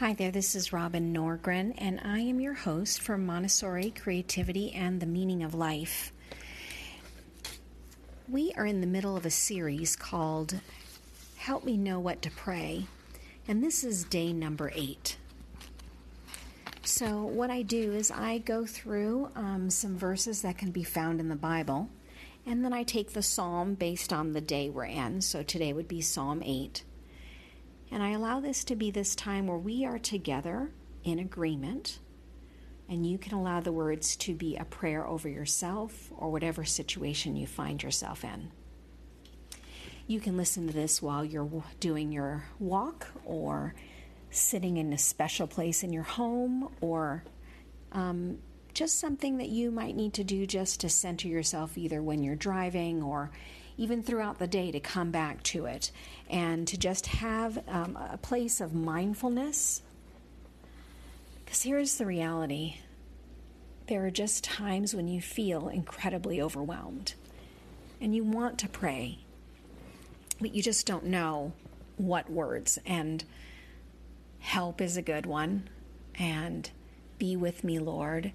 Hi there, this is Robin Norgren, and I am your host for Montessori Creativity and the Meaning of Life. We are in the middle of a series called Help Me Know What to Pray, and this is day number eight. So, what I do is I go through um, some verses that can be found in the Bible, and then I take the psalm based on the day we're in. So, today would be Psalm 8. And I allow this to be this time where we are together in agreement. And you can allow the words to be a prayer over yourself or whatever situation you find yourself in. You can listen to this while you're doing your walk or sitting in a special place in your home or um, just something that you might need to do just to center yourself either when you're driving or even throughout the day to come back to it and to just have um, a place of mindfulness. Because here's the reality there are just times when you feel incredibly overwhelmed and you want to pray, but you just don't know what words. And help is a good one, and be with me, Lord.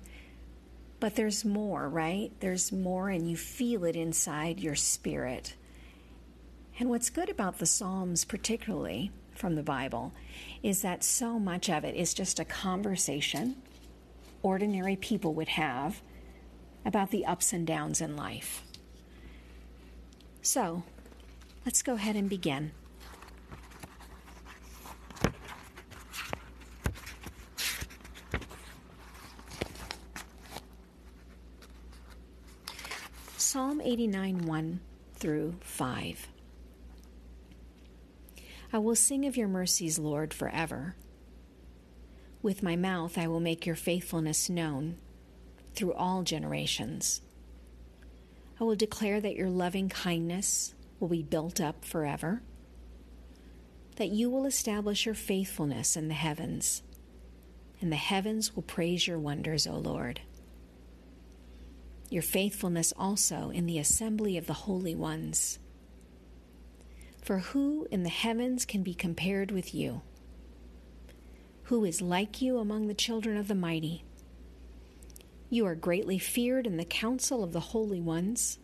But there's more, right? There's more, and you feel it inside your spirit. And what's good about the Psalms, particularly from the Bible, is that so much of it is just a conversation ordinary people would have about the ups and downs in life. So, let's go ahead and begin. Psalm 89 1 through 5. I will sing of your mercies, Lord, forever. With my mouth I will make your faithfulness known through all generations. I will declare that your loving kindness will be built up forever, that you will establish your faithfulness in the heavens, and the heavens will praise your wonders, O Lord your faithfulness also in the assembly of the holy ones. For who in the heavens can be compared with you? Who is like you among the children of the mighty? You are greatly feared in the council of the holy ones,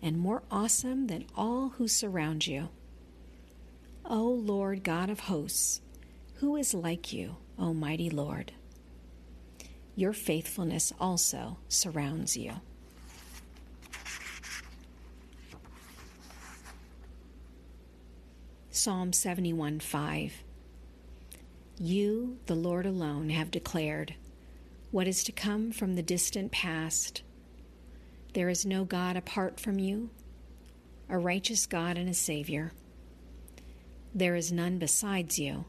and more awesome than all who surround you. O Lord God of hosts, who is like you, O mighty Lord? Your faithfulness also surrounds you. Psalm 71 5. You, the Lord alone, have declared what is to come from the distant past. There is no God apart from you, a righteous God and a Savior. There is none besides you.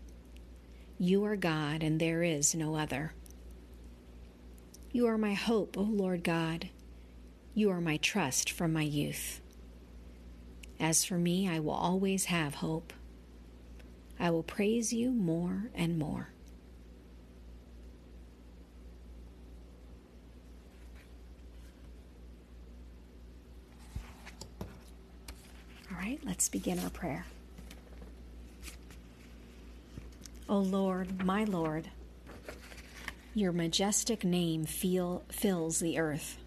You are God, and there is no other. You are my hope, O Lord God. You are my trust from my youth. As for me, I will always have hope. I will praise you more and more. All right, let's begin our prayer. O Lord, my Lord, your majestic name feel, fills the earth.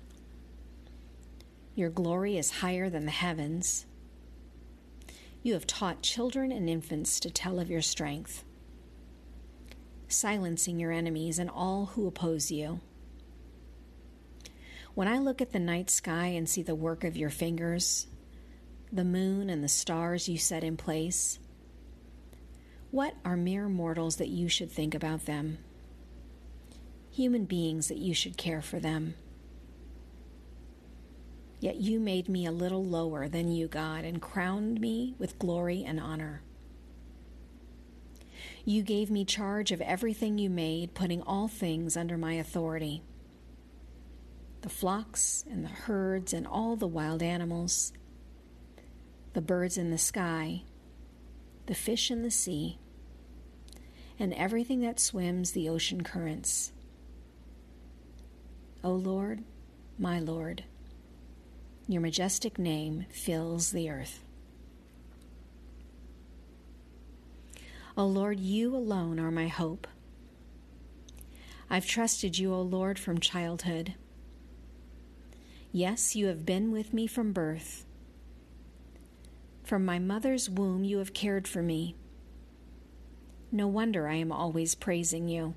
Your glory is higher than the heavens. You have taught children and infants to tell of your strength, silencing your enemies and all who oppose you. When I look at the night sky and see the work of your fingers, the moon and the stars you set in place, what are mere mortals that you should think about them? Human beings that you should care for them. Yet you made me a little lower than you, God, and crowned me with glory and honor. You gave me charge of everything you made, putting all things under my authority the flocks and the herds and all the wild animals, the birds in the sky, the fish in the sea, and everything that swims the ocean currents. O Lord, my Lord, your majestic name fills the earth. O Lord, you alone are my hope, I've trusted you, O Lord, from childhood. Yes, you have been with me from birth. From my mother's womb, you have cared for me. No wonder I am always praising you.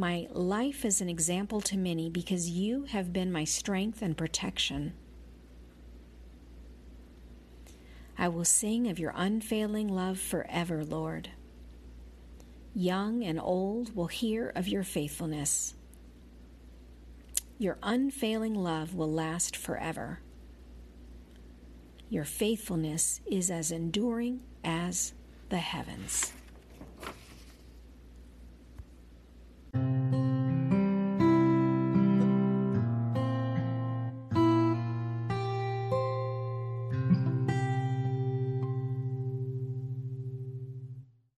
My life is an example to many because you have been my strength and protection. I will sing of your unfailing love forever, Lord. Young and old will hear of your faithfulness. Your unfailing love will last forever. Your faithfulness is as enduring as the heavens.